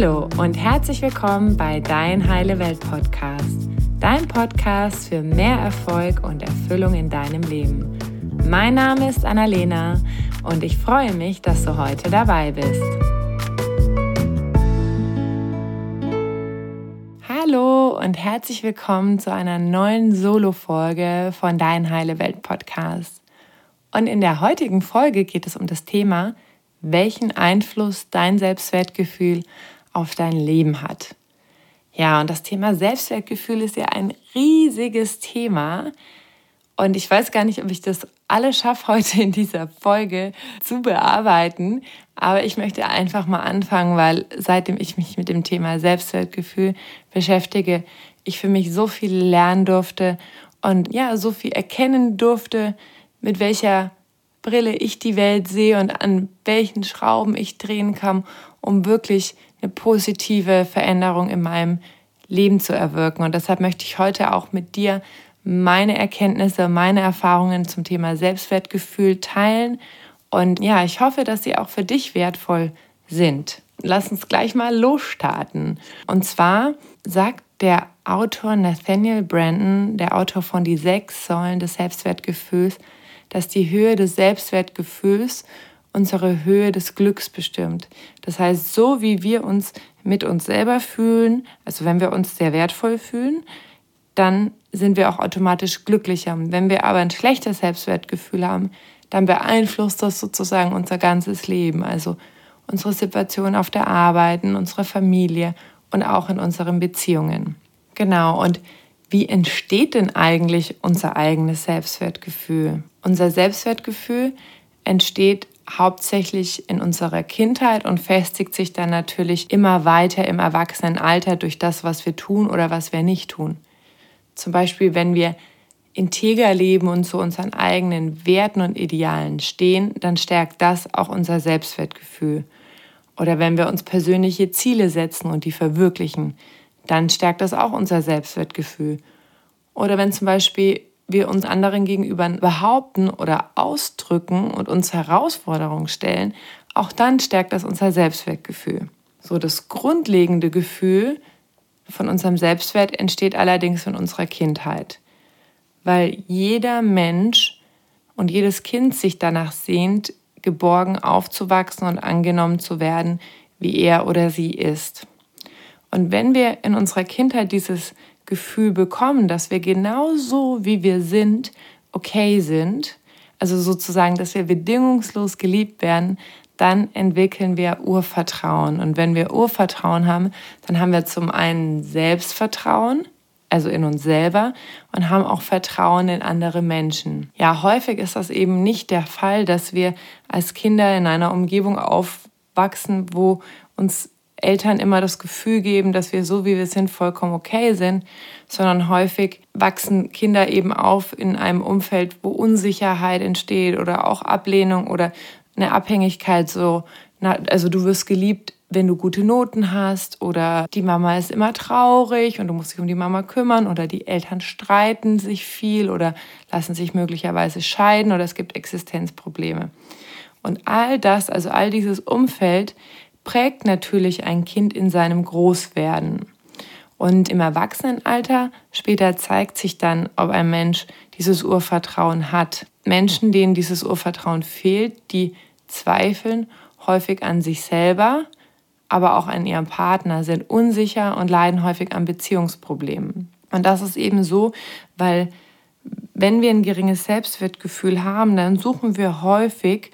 Hallo und herzlich willkommen bei Dein Heile Welt Podcast, dein Podcast für mehr Erfolg und Erfüllung in deinem Leben. Mein Name ist Annalena und ich freue mich, dass du heute dabei bist. Hallo und herzlich willkommen zu einer neuen Solo-Folge von Dein Heile Welt Podcast. Und in der heutigen Folge geht es um das Thema, welchen Einfluss dein Selbstwertgefühl auf dein Leben hat. Ja, und das Thema Selbstwertgefühl ist ja ein riesiges Thema. Und ich weiß gar nicht, ob ich das alle schaffe, heute in dieser Folge zu bearbeiten. Aber ich möchte einfach mal anfangen, weil seitdem ich mich mit dem Thema Selbstwertgefühl beschäftige, ich für mich so viel lernen durfte und ja, so viel erkennen durfte, mit welcher Brille ich die Welt sehe und an welchen Schrauben ich drehen kann, um wirklich eine positive Veränderung in meinem Leben zu erwirken. Und deshalb möchte ich heute auch mit dir meine Erkenntnisse, meine Erfahrungen zum Thema Selbstwertgefühl teilen. Und ja, ich hoffe, dass sie auch für dich wertvoll sind. Lass uns gleich mal losstarten. Und zwar sagt der Autor Nathaniel Brandon, der Autor von Die sechs Säulen des Selbstwertgefühls, dass die Höhe des Selbstwertgefühls unsere Höhe des Glücks bestimmt. Das heißt, so wie wir uns mit uns selber fühlen, also wenn wir uns sehr wertvoll fühlen, dann sind wir auch automatisch glücklicher. Wenn wir aber ein schlechtes Selbstwertgefühl haben, dann beeinflusst das sozusagen unser ganzes Leben, also unsere Situation auf der Arbeit, in unserer Familie und auch in unseren Beziehungen. Genau, und wie entsteht denn eigentlich unser eigenes Selbstwertgefühl? Unser Selbstwertgefühl entsteht hauptsächlich in unserer Kindheit und festigt sich dann natürlich immer weiter im Erwachsenenalter durch das, was wir tun oder was wir nicht tun. Zum Beispiel, wenn wir integer leben und zu unseren eigenen Werten und Idealen stehen, dann stärkt das auch unser Selbstwertgefühl. Oder wenn wir uns persönliche Ziele setzen und die verwirklichen, dann stärkt das auch unser Selbstwertgefühl. Oder wenn zum Beispiel wir uns anderen gegenüber behaupten oder ausdrücken und uns Herausforderungen stellen, auch dann stärkt das unser Selbstwertgefühl. So das grundlegende Gefühl von unserem Selbstwert entsteht allerdings in unserer Kindheit, weil jeder Mensch und jedes Kind sich danach sehnt, geborgen aufzuwachsen und angenommen zu werden, wie er oder sie ist. Und wenn wir in unserer Kindheit dieses Gefühl bekommen, dass wir genauso wie wir sind, okay sind, also sozusagen, dass wir bedingungslos geliebt werden, dann entwickeln wir Urvertrauen. Und wenn wir Urvertrauen haben, dann haben wir zum einen Selbstvertrauen, also in uns selber, und haben auch Vertrauen in andere Menschen. Ja, häufig ist das eben nicht der Fall, dass wir als Kinder in einer Umgebung aufwachsen, wo uns Eltern immer das Gefühl geben, dass wir so wie wir sind vollkommen okay sind, sondern häufig wachsen Kinder eben auf in einem Umfeld, wo Unsicherheit entsteht oder auch Ablehnung oder eine Abhängigkeit so, also du wirst geliebt, wenn du gute Noten hast oder die Mama ist immer traurig und du musst dich um die Mama kümmern oder die Eltern streiten sich viel oder lassen sich möglicherweise scheiden oder es gibt Existenzprobleme. Und all das, also all dieses Umfeld prägt natürlich ein Kind in seinem Großwerden. Und im Erwachsenenalter später zeigt sich dann, ob ein Mensch dieses Urvertrauen hat. Menschen, denen dieses Urvertrauen fehlt, die zweifeln häufig an sich selber, aber auch an ihrem Partner, sind unsicher und leiden häufig an Beziehungsproblemen. Und das ist eben so, weil wenn wir ein geringes Selbstwertgefühl haben, dann suchen wir häufig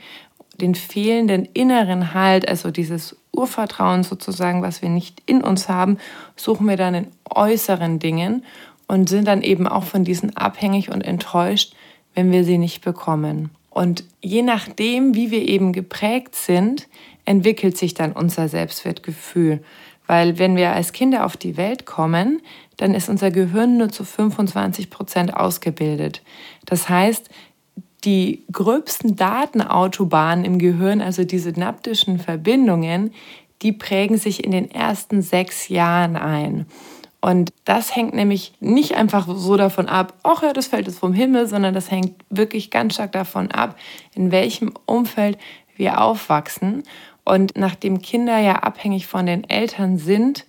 den fehlenden inneren Halt, also dieses Urvertrauen sozusagen, was wir nicht in uns haben, suchen wir dann in äußeren Dingen und sind dann eben auch von diesen abhängig und enttäuscht, wenn wir sie nicht bekommen. Und je nachdem, wie wir eben geprägt sind, entwickelt sich dann unser Selbstwertgefühl. Weil wenn wir als Kinder auf die Welt kommen, dann ist unser Gehirn nur zu 25 Prozent ausgebildet. Das heißt, die gröbsten Datenautobahnen im Gehirn, also die synaptischen Verbindungen, die prägen sich in den ersten sechs Jahren ein. Und das hängt nämlich nicht einfach so davon ab, ach ja, das fällt jetzt vom Himmel, sondern das hängt wirklich ganz stark davon ab, in welchem Umfeld wir aufwachsen. Und nachdem Kinder ja abhängig von den Eltern sind,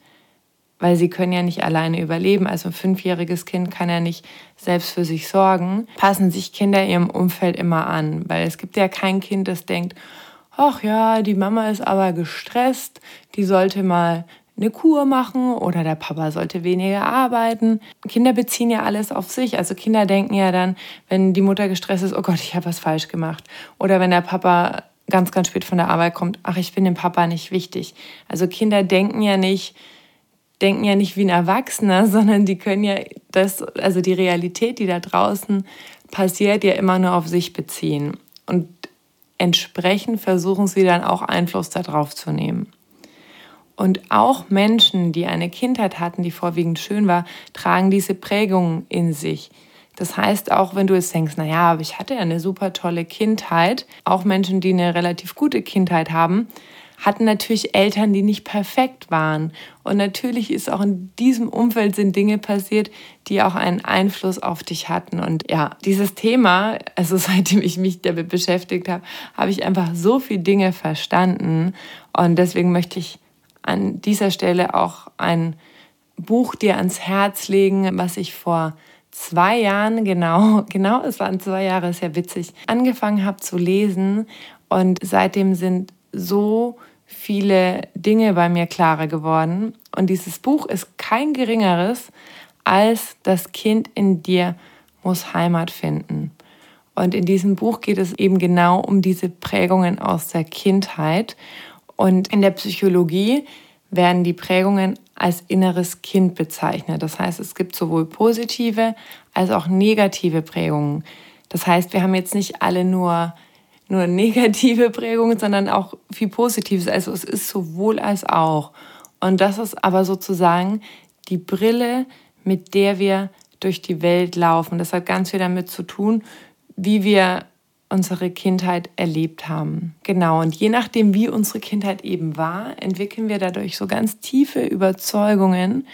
weil sie können ja nicht alleine überleben, also ein fünfjähriges Kind kann ja nicht selbst für sich sorgen, passen sich Kinder ihrem Umfeld immer an, weil es gibt ja kein Kind, das denkt, ach ja, die Mama ist aber gestresst, die sollte mal eine Kur machen oder der Papa sollte weniger arbeiten. Kinder beziehen ja alles auf sich. Also Kinder denken ja dann, wenn die Mutter gestresst ist, oh Gott, ich habe was falsch gemacht. Oder wenn der Papa ganz, ganz spät von der Arbeit kommt, ach, ich bin dem Papa nicht wichtig. Also Kinder denken ja nicht, denken ja nicht wie ein Erwachsener, sondern die können ja das, also die Realität, die da draußen passiert, ja immer nur auf sich beziehen. Und entsprechend versuchen sie dann auch Einfluss darauf zu nehmen. Und auch Menschen, die eine Kindheit hatten, die vorwiegend schön war, tragen diese Prägungen in sich. Das heißt, auch wenn du jetzt denkst, naja, aber ich hatte ja eine super tolle Kindheit, auch Menschen, die eine relativ gute Kindheit haben, hatten natürlich Eltern, die nicht perfekt waren. Und natürlich ist auch in diesem Umfeld sind Dinge passiert, die auch einen Einfluss auf dich hatten. Und ja, dieses Thema, also seitdem ich mich damit beschäftigt habe, habe ich einfach so viele Dinge verstanden. Und deswegen möchte ich an dieser Stelle auch ein Buch dir ans Herz legen, was ich vor zwei Jahren, genau, genau, es waren zwei Jahre, ja witzig, angefangen habe zu lesen und seitdem sind so viele Dinge bei mir klarer geworden. Und dieses Buch ist kein geringeres als Das Kind in dir muss Heimat finden. Und in diesem Buch geht es eben genau um diese Prägungen aus der Kindheit. Und in der Psychologie werden die Prägungen als inneres Kind bezeichnet. Das heißt, es gibt sowohl positive als auch negative Prägungen. Das heißt, wir haben jetzt nicht alle nur, nur negative Prägungen, sondern auch viel Positives. Also es ist sowohl als auch. Und das ist aber sozusagen die Brille, mit der wir durch die Welt laufen. Das hat ganz viel damit zu tun, wie wir unsere Kindheit erlebt haben. Genau, und je nachdem, wie unsere Kindheit eben war, entwickeln wir dadurch so ganz tiefe Überzeugungen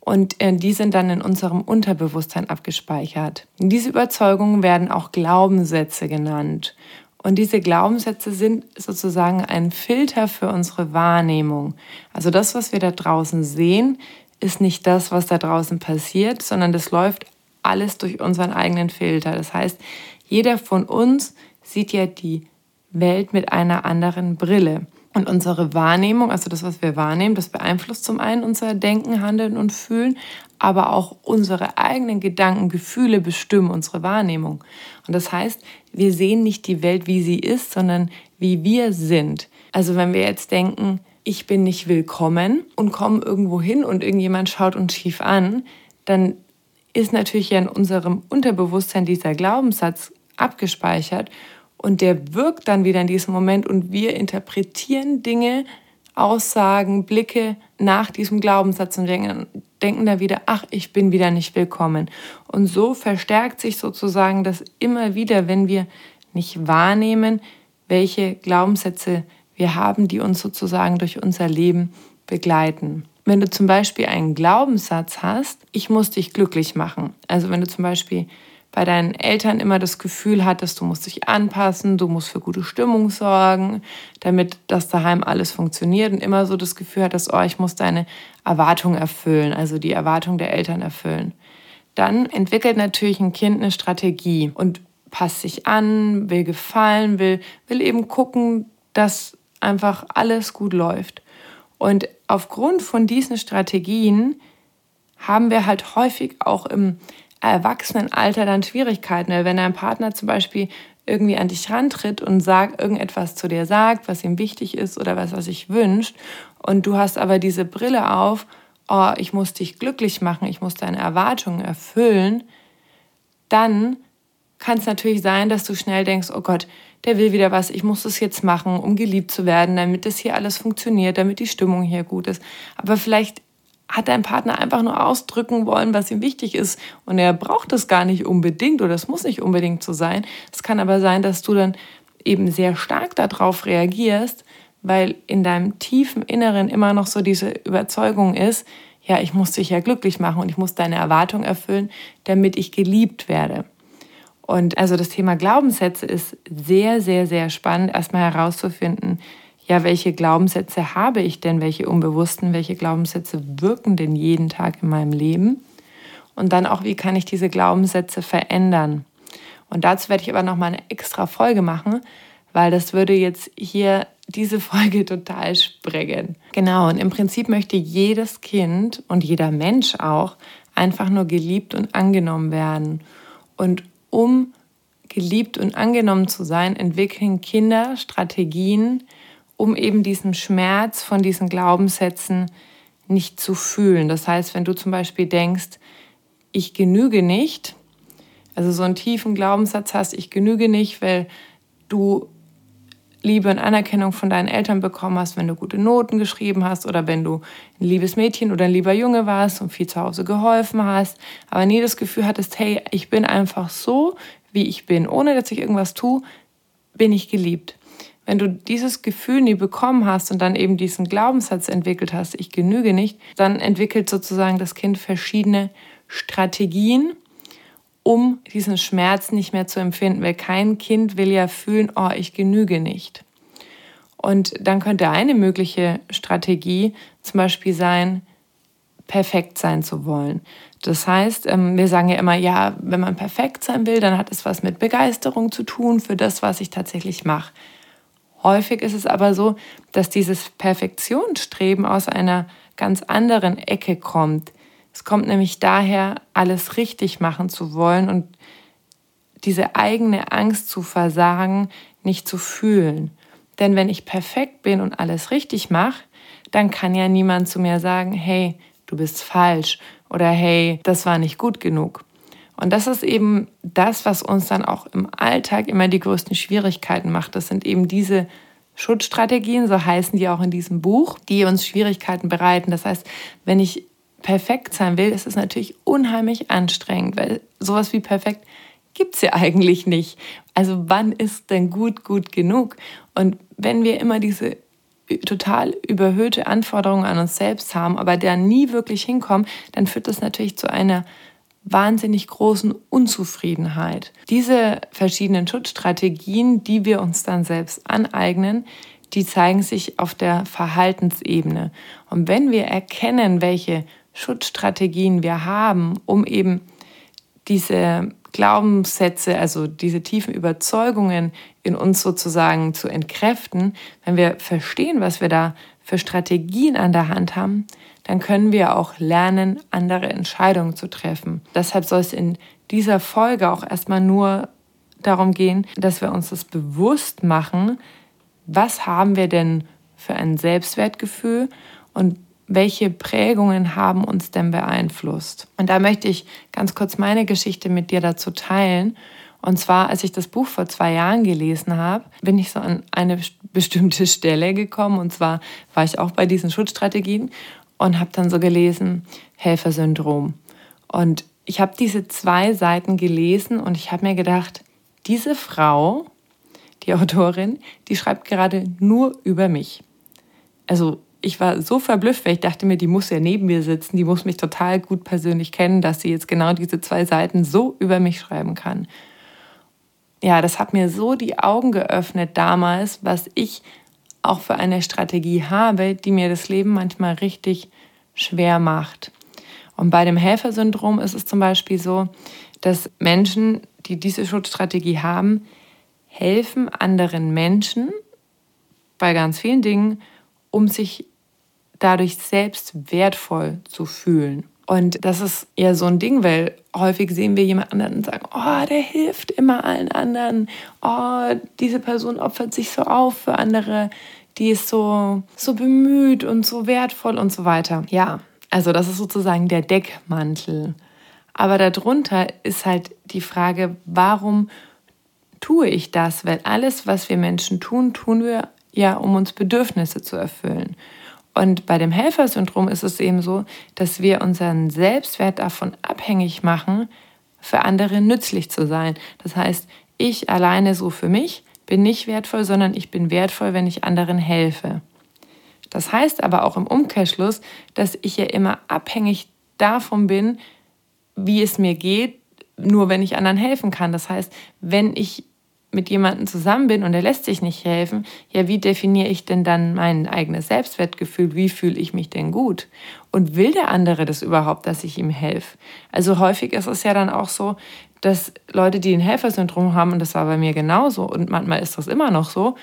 und äh, die sind dann in unserem Unterbewusstsein abgespeichert. diese Überzeugungen werden auch Glaubenssätze genannt. Und diese Glaubenssätze sind sozusagen ein Filter für unsere Wahrnehmung. Also das, was wir da draußen sehen, ist nicht das, was da draußen passiert, sondern das läuft alles durch unseren eigenen Filter. Das heißt, jeder von uns sieht ja die Welt mit einer anderen Brille. Und unsere Wahrnehmung, also das, was wir wahrnehmen, das beeinflusst zum einen unser Denken, Handeln und Fühlen, aber auch unsere eigenen Gedanken, Gefühle bestimmen unsere Wahrnehmung. Und das heißt, wir sehen nicht die Welt, wie sie ist, sondern wie wir sind. Also wenn wir jetzt denken, ich bin nicht willkommen und komme irgendwo hin und irgendjemand schaut uns schief an, dann ist natürlich ja in unserem Unterbewusstsein dieser Glaubenssatz abgespeichert und der wirkt dann wieder in diesem Moment und wir interpretieren Dinge, Aussagen, Blicke nach diesem Glaubenssatz und denken, denken da wieder, ach, ich bin wieder nicht willkommen. Und so verstärkt sich sozusagen das immer wieder, wenn wir nicht wahrnehmen, welche Glaubenssätze wir haben, die uns sozusagen durch unser Leben begleiten. Wenn du zum Beispiel einen Glaubenssatz hast, ich muss dich glücklich machen. Also wenn du zum Beispiel bei deinen Eltern immer das Gefühl hattest, du musst dich anpassen, du musst für gute Stimmung sorgen, damit das daheim alles funktioniert und immer so das Gefühl hattest, oh, ich muss deine Erwartung erfüllen, also die Erwartung der Eltern erfüllen. Dann entwickelt natürlich ein Kind eine Strategie und passt sich an, will gefallen, will, will eben gucken, dass einfach alles gut läuft. Und aufgrund von diesen Strategien haben wir halt häufig auch im Erwachsenenalter dann Schwierigkeiten. Wenn dein Partner zum Beispiel irgendwie an dich rantritt und sagt, irgendetwas zu dir sagt, was ihm wichtig ist oder was er sich wünscht, und du hast aber diese Brille auf, oh, ich muss dich glücklich machen, ich muss deine Erwartungen erfüllen, dann kann es natürlich sein, dass du schnell denkst, oh Gott, der will wieder was, ich muss das jetzt machen, um geliebt zu werden, damit das hier alles funktioniert, damit die Stimmung hier gut ist. Aber vielleicht hat dein Partner einfach nur ausdrücken wollen, was ihm wichtig ist. Und er braucht das gar nicht unbedingt oder es muss nicht unbedingt so sein. Es kann aber sein, dass du dann eben sehr stark darauf reagierst, weil in deinem tiefen Inneren immer noch so diese Überzeugung ist, ja, ich muss dich ja glücklich machen und ich muss deine Erwartung erfüllen, damit ich geliebt werde. Und also das Thema Glaubenssätze ist sehr, sehr, sehr spannend, erstmal herauszufinden, ja, welche Glaubenssätze habe ich denn, welche unbewussten, welche Glaubenssätze wirken denn jeden Tag in meinem Leben? Und dann auch, wie kann ich diese Glaubenssätze verändern? Und dazu werde ich aber noch mal eine extra Folge machen, weil das würde jetzt hier diese Folge total sprengen. Genau, und im Prinzip möchte jedes Kind und jeder Mensch auch einfach nur geliebt und angenommen werden. Und um geliebt und angenommen zu sein, entwickeln Kinder Strategien, um eben diesen Schmerz von diesen Glaubenssätzen nicht zu fühlen. Das heißt, wenn du zum Beispiel denkst, ich genüge nicht, also so einen tiefen Glaubenssatz hast, ich genüge nicht, weil du Liebe und Anerkennung von deinen Eltern bekommen hast, wenn du gute Noten geschrieben hast oder wenn du ein liebes Mädchen oder ein lieber Junge warst und viel zu Hause geholfen hast, aber nie das Gefühl hattest, hey, ich bin einfach so, wie ich bin, ohne dass ich irgendwas tue, bin ich geliebt. Wenn du dieses Gefühl nie bekommen hast und dann eben diesen Glaubenssatz entwickelt hast, ich genüge nicht, dann entwickelt sozusagen das Kind verschiedene Strategien, um diesen Schmerz nicht mehr zu empfinden, weil kein Kind will ja fühlen, oh, ich genüge nicht. Und dann könnte eine mögliche Strategie zum Beispiel sein, perfekt sein zu wollen. Das heißt, ähm, wir sagen ja immer, ja, wenn man perfekt sein will, dann hat es was mit Begeisterung zu tun für das, was ich tatsächlich mache. Häufig ist es aber so, dass dieses Perfektionsstreben aus einer ganz anderen Ecke kommt. Es kommt nämlich daher, alles richtig machen zu wollen und diese eigene Angst zu versagen nicht zu fühlen. Denn wenn ich perfekt bin und alles richtig mache, dann kann ja niemand zu mir sagen, hey, du bist falsch oder hey, das war nicht gut genug. Und das ist eben das, was uns dann auch im Alltag immer die größten Schwierigkeiten macht. Das sind eben diese Schutzstrategien, so heißen die auch in diesem Buch, die uns Schwierigkeiten bereiten. Das heißt, wenn ich perfekt sein will, ist es natürlich unheimlich anstrengend, weil sowas wie perfekt gibt es ja eigentlich nicht. Also wann ist denn gut gut genug? Und wenn wir immer diese total überhöhte Anforderungen an uns selbst haben, aber da nie wirklich hinkommen, dann führt das natürlich zu einer wahnsinnig großen Unzufriedenheit. Diese verschiedenen Schutzstrategien, die wir uns dann selbst aneignen, die zeigen sich auf der Verhaltensebene. Und wenn wir erkennen, welche Schutzstrategien wir haben, um eben diese Glaubenssätze, also diese tiefen Überzeugungen in uns sozusagen zu entkräften, wenn wir verstehen, was wir da für Strategien an der Hand haben, dann können wir auch lernen, andere Entscheidungen zu treffen. Deshalb soll es in dieser Folge auch erstmal nur darum gehen, dass wir uns das bewusst machen, was haben wir denn für ein Selbstwertgefühl und welche Prägungen haben uns denn beeinflusst? Und da möchte ich ganz kurz meine Geschichte mit dir dazu teilen. Und zwar, als ich das Buch vor zwei Jahren gelesen habe, bin ich so an eine bestimmte Stelle gekommen. Und zwar war ich auch bei diesen Schutzstrategien und habe dann so gelesen, Helfersyndrom. Und ich habe diese zwei Seiten gelesen und ich habe mir gedacht, diese Frau, die Autorin, die schreibt gerade nur über mich. Also ich war so verblüfft, weil ich dachte mir, die muss ja neben mir sitzen, die muss mich total gut persönlich kennen, dass sie jetzt genau diese zwei Seiten so über mich schreiben kann. Ja, das hat mir so die Augen geöffnet damals, was ich auch für eine Strategie habe, die mir das Leben manchmal richtig schwer macht. Und bei dem Helfersyndrom ist es zum Beispiel so, dass Menschen, die diese Schutzstrategie haben, helfen anderen Menschen bei ganz vielen Dingen, um sich dadurch selbst wertvoll zu fühlen. Und das ist ja so ein Ding, weil häufig sehen wir jemand anderen und sagen, oh, der hilft immer allen anderen. Oh, diese Person opfert sich so auf für andere. Die ist so, so bemüht und so wertvoll und so weiter. Ja, also das ist sozusagen der Deckmantel. Aber darunter ist halt die Frage, warum tue ich das? Weil alles, was wir Menschen tun, tun wir ja, um uns Bedürfnisse zu erfüllen. Und bei dem Helfersyndrom ist es eben so, dass wir unseren Selbstwert davon abhängig machen, für andere nützlich zu sein. Das heißt, ich alleine so für mich bin nicht wertvoll, sondern ich bin wertvoll, wenn ich anderen helfe. Das heißt aber auch im Umkehrschluss, dass ich ja immer abhängig davon bin, wie es mir geht, nur wenn ich anderen helfen kann. Das heißt, wenn ich mit jemandem zusammen bin und er lässt sich nicht helfen, ja, wie definiere ich denn dann mein eigenes Selbstwertgefühl? Wie fühle ich mich denn gut? Und will der andere das überhaupt, dass ich ihm helfe? Also häufig ist es ja dann auch so, dass Leute, die ein Helfersyndrom haben, und das war bei mir genauso, und manchmal ist das immer noch so,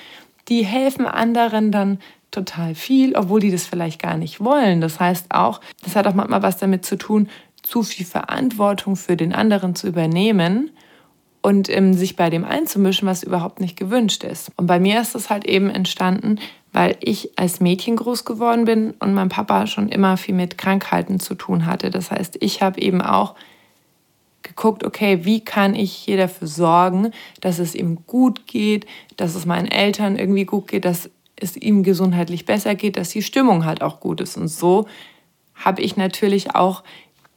die helfen anderen dann total viel, obwohl die das vielleicht gar nicht wollen. Das heißt auch, das hat auch manchmal was damit zu tun, zu viel Verantwortung für den anderen zu übernehmen und ähm, sich bei dem einzumischen, was überhaupt nicht gewünscht ist. Und bei mir ist das halt eben entstanden, weil ich als Mädchen groß geworden bin und mein Papa schon immer viel mit Krankheiten zu tun hatte. Das heißt, ich habe eben auch geguckt, okay, wie kann ich hier dafür sorgen, dass es ihm gut geht, dass es meinen Eltern irgendwie gut geht, dass es ihm gesundheitlich besser geht, dass die Stimmung halt auch gut ist. Und so habe ich natürlich auch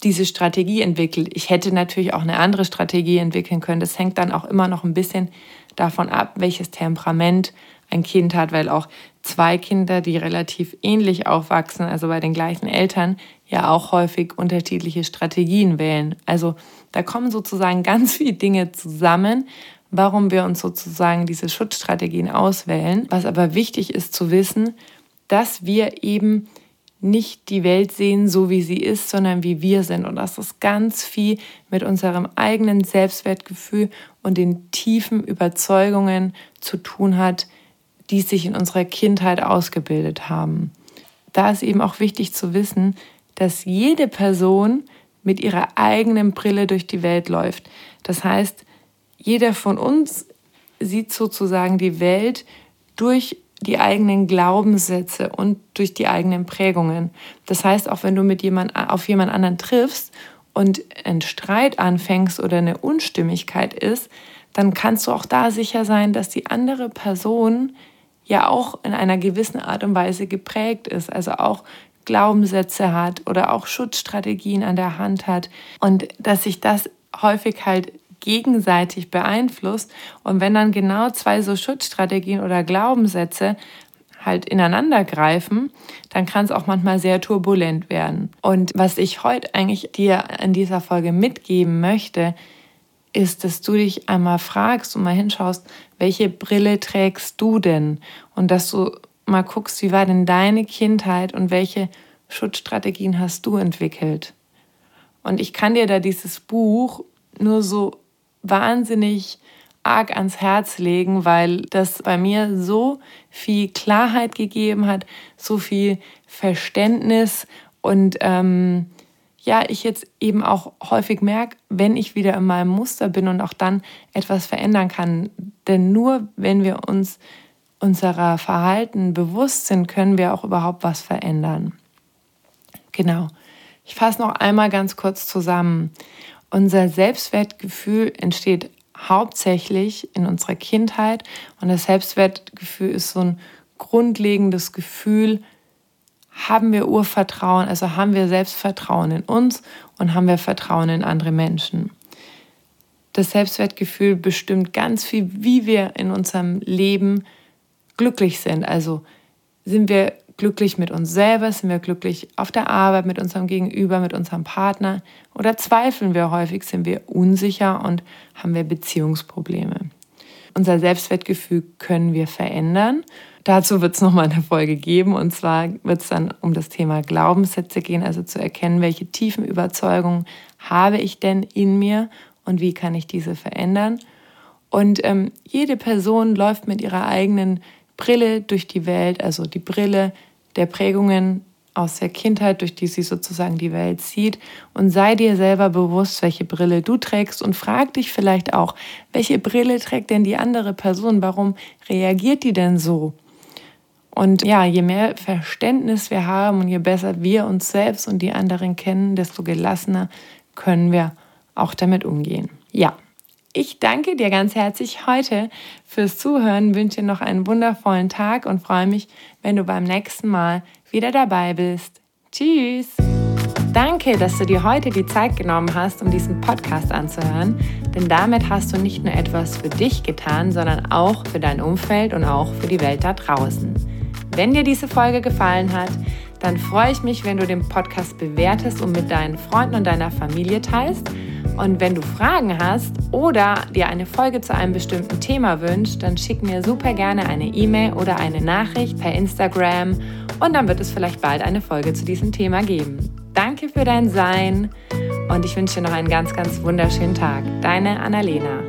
diese Strategie entwickelt. Ich hätte natürlich auch eine andere Strategie entwickeln können. Das hängt dann auch immer noch ein bisschen davon ab, welches Temperament ein Kind hat, weil auch zwei Kinder, die relativ ähnlich aufwachsen, also bei den gleichen Eltern, ja auch häufig unterschiedliche Strategien wählen. Also da kommen sozusagen ganz viele Dinge zusammen, warum wir uns sozusagen diese Schutzstrategien auswählen. Was aber wichtig ist zu wissen, dass wir eben nicht die Welt sehen, so wie sie ist, sondern wie wir sind. Und dass das ganz viel mit unserem eigenen Selbstwertgefühl und den tiefen Überzeugungen zu tun hat, die sich in unserer Kindheit ausgebildet haben. Da ist eben auch wichtig zu wissen, dass jede Person mit ihrer eigenen Brille durch die Welt läuft. Das heißt, jeder von uns sieht sozusagen die Welt durch die eigenen Glaubenssätze und durch die eigenen Prägungen. Das heißt, auch wenn du mit jemand, auf jemand anderen triffst und ein Streit anfängst oder eine Unstimmigkeit ist, dann kannst du auch da sicher sein, dass die andere Person ja auch in einer gewissen Art und Weise geprägt ist, also auch Glaubenssätze hat oder auch Schutzstrategien an der Hand hat und dass sich das häufig halt gegenseitig beeinflusst. Und wenn dann genau zwei so Schutzstrategien oder Glaubenssätze halt ineinander greifen, dann kann es auch manchmal sehr turbulent werden. Und was ich heute eigentlich dir in dieser Folge mitgeben möchte, ist, dass du dich einmal fragst und mal hinschaust, welche Brille trägst du denn? Und dass du mal guckst, wie war denn deine Kindheit und welche Schutzstrategien hast du entwickelt? Und ich kann dir da dieses Buch nur so wahnsinnig arg ans Herz legen, weil das bei mir so viel Klarheit gegeben hat, so viel Verständnis und ähm, ja, ich jetzt eben auch häufig merke, wenn ich wieder in meinem Muster bin und auch dann etwas verändern kann. Denn nur wenn wir uns unserer Verhalten bewusst sind, können wir auch überhaupt was verändern. Genau. Ich fasse noch einmal ganz kurz zusammen. Unser Selbstwertgefühl entsteht hauptsächlich in unserer Kindheit und das Selbstwertgefühl ist so ein grundlegendes Gefühl, haben wir Urvertrauen, also haben wir Selbstvertrauen in uns und haben wir Vertrauen in andere Menschen. Das Selbstwertgefühl bestimmt ganz viel, wie wir in unserem Leben glücklich sind. Also sind wir glücklich mit uns selber, sind wir glücklich auf der Arbeit, mit unserem Gegenüber, mit unserem Partner oder zweifeln wir häufig, sind wir unsicher und haben wir Beziehungsprobleme. Unser Selbstwertgefühl können wir verändern. Dazu wird es nochmal eine Folge geben und zwar wird es dann um das Thema Glaubenssätze gehen, also zu erkennen, welche tiefen Überzeugungen habe ich denn in mir und wie kann ich diese verändern. Und ähm, jede Person läuft mit ihrer eigenen Brille durch die Welt, also die Brille der Prägungen aus der Kindheit, durch die sie sozusagen die Welt sieht. Und sei dir selber bewusst, welche Brille du trägst und frag dich vielleicht auch, welche Brille trägt denn die andere Person? Warum reagiert die denn so? Und ja, je mehr Verständnis wir haben und je besser wir uns selbst und die anderen kennen, desto gelassener können wir auch damit umgehen. Ja, ich danke dir ganz herzlich heute fürs Zuhören, wünsche dir noch einen wundervollen Tag und freue mich, wenn du beim nächsten Mal wieder dabei bist. Tschüss! Danke, dass du dir heute die Zeit genommen hast, um diesen Podcast anzuhören, denn damit hast du nicht nur etwas für dich getan, sondern auch für dein Umfeld und auch für die Welt da draußen. Wenn dir diese Folge gefallen hat, dann freue ich mich, wenn du den Podcast bewertest und mit deinen Freunden und deiner Familie teilst Und wenn du Fragen hast oder dir eine Folge zu einem bestimmten Thema wünschst, dann schick mir super gerne eine E-Mail oder eine Nachricht per Instagram und dann wird es vielleicht bald eine Folge zu diesem Thema geben. Danke für dein Sein und ich wünsche dir noch einen ganz, ganz wunderschönen Tag. Deine Annalena.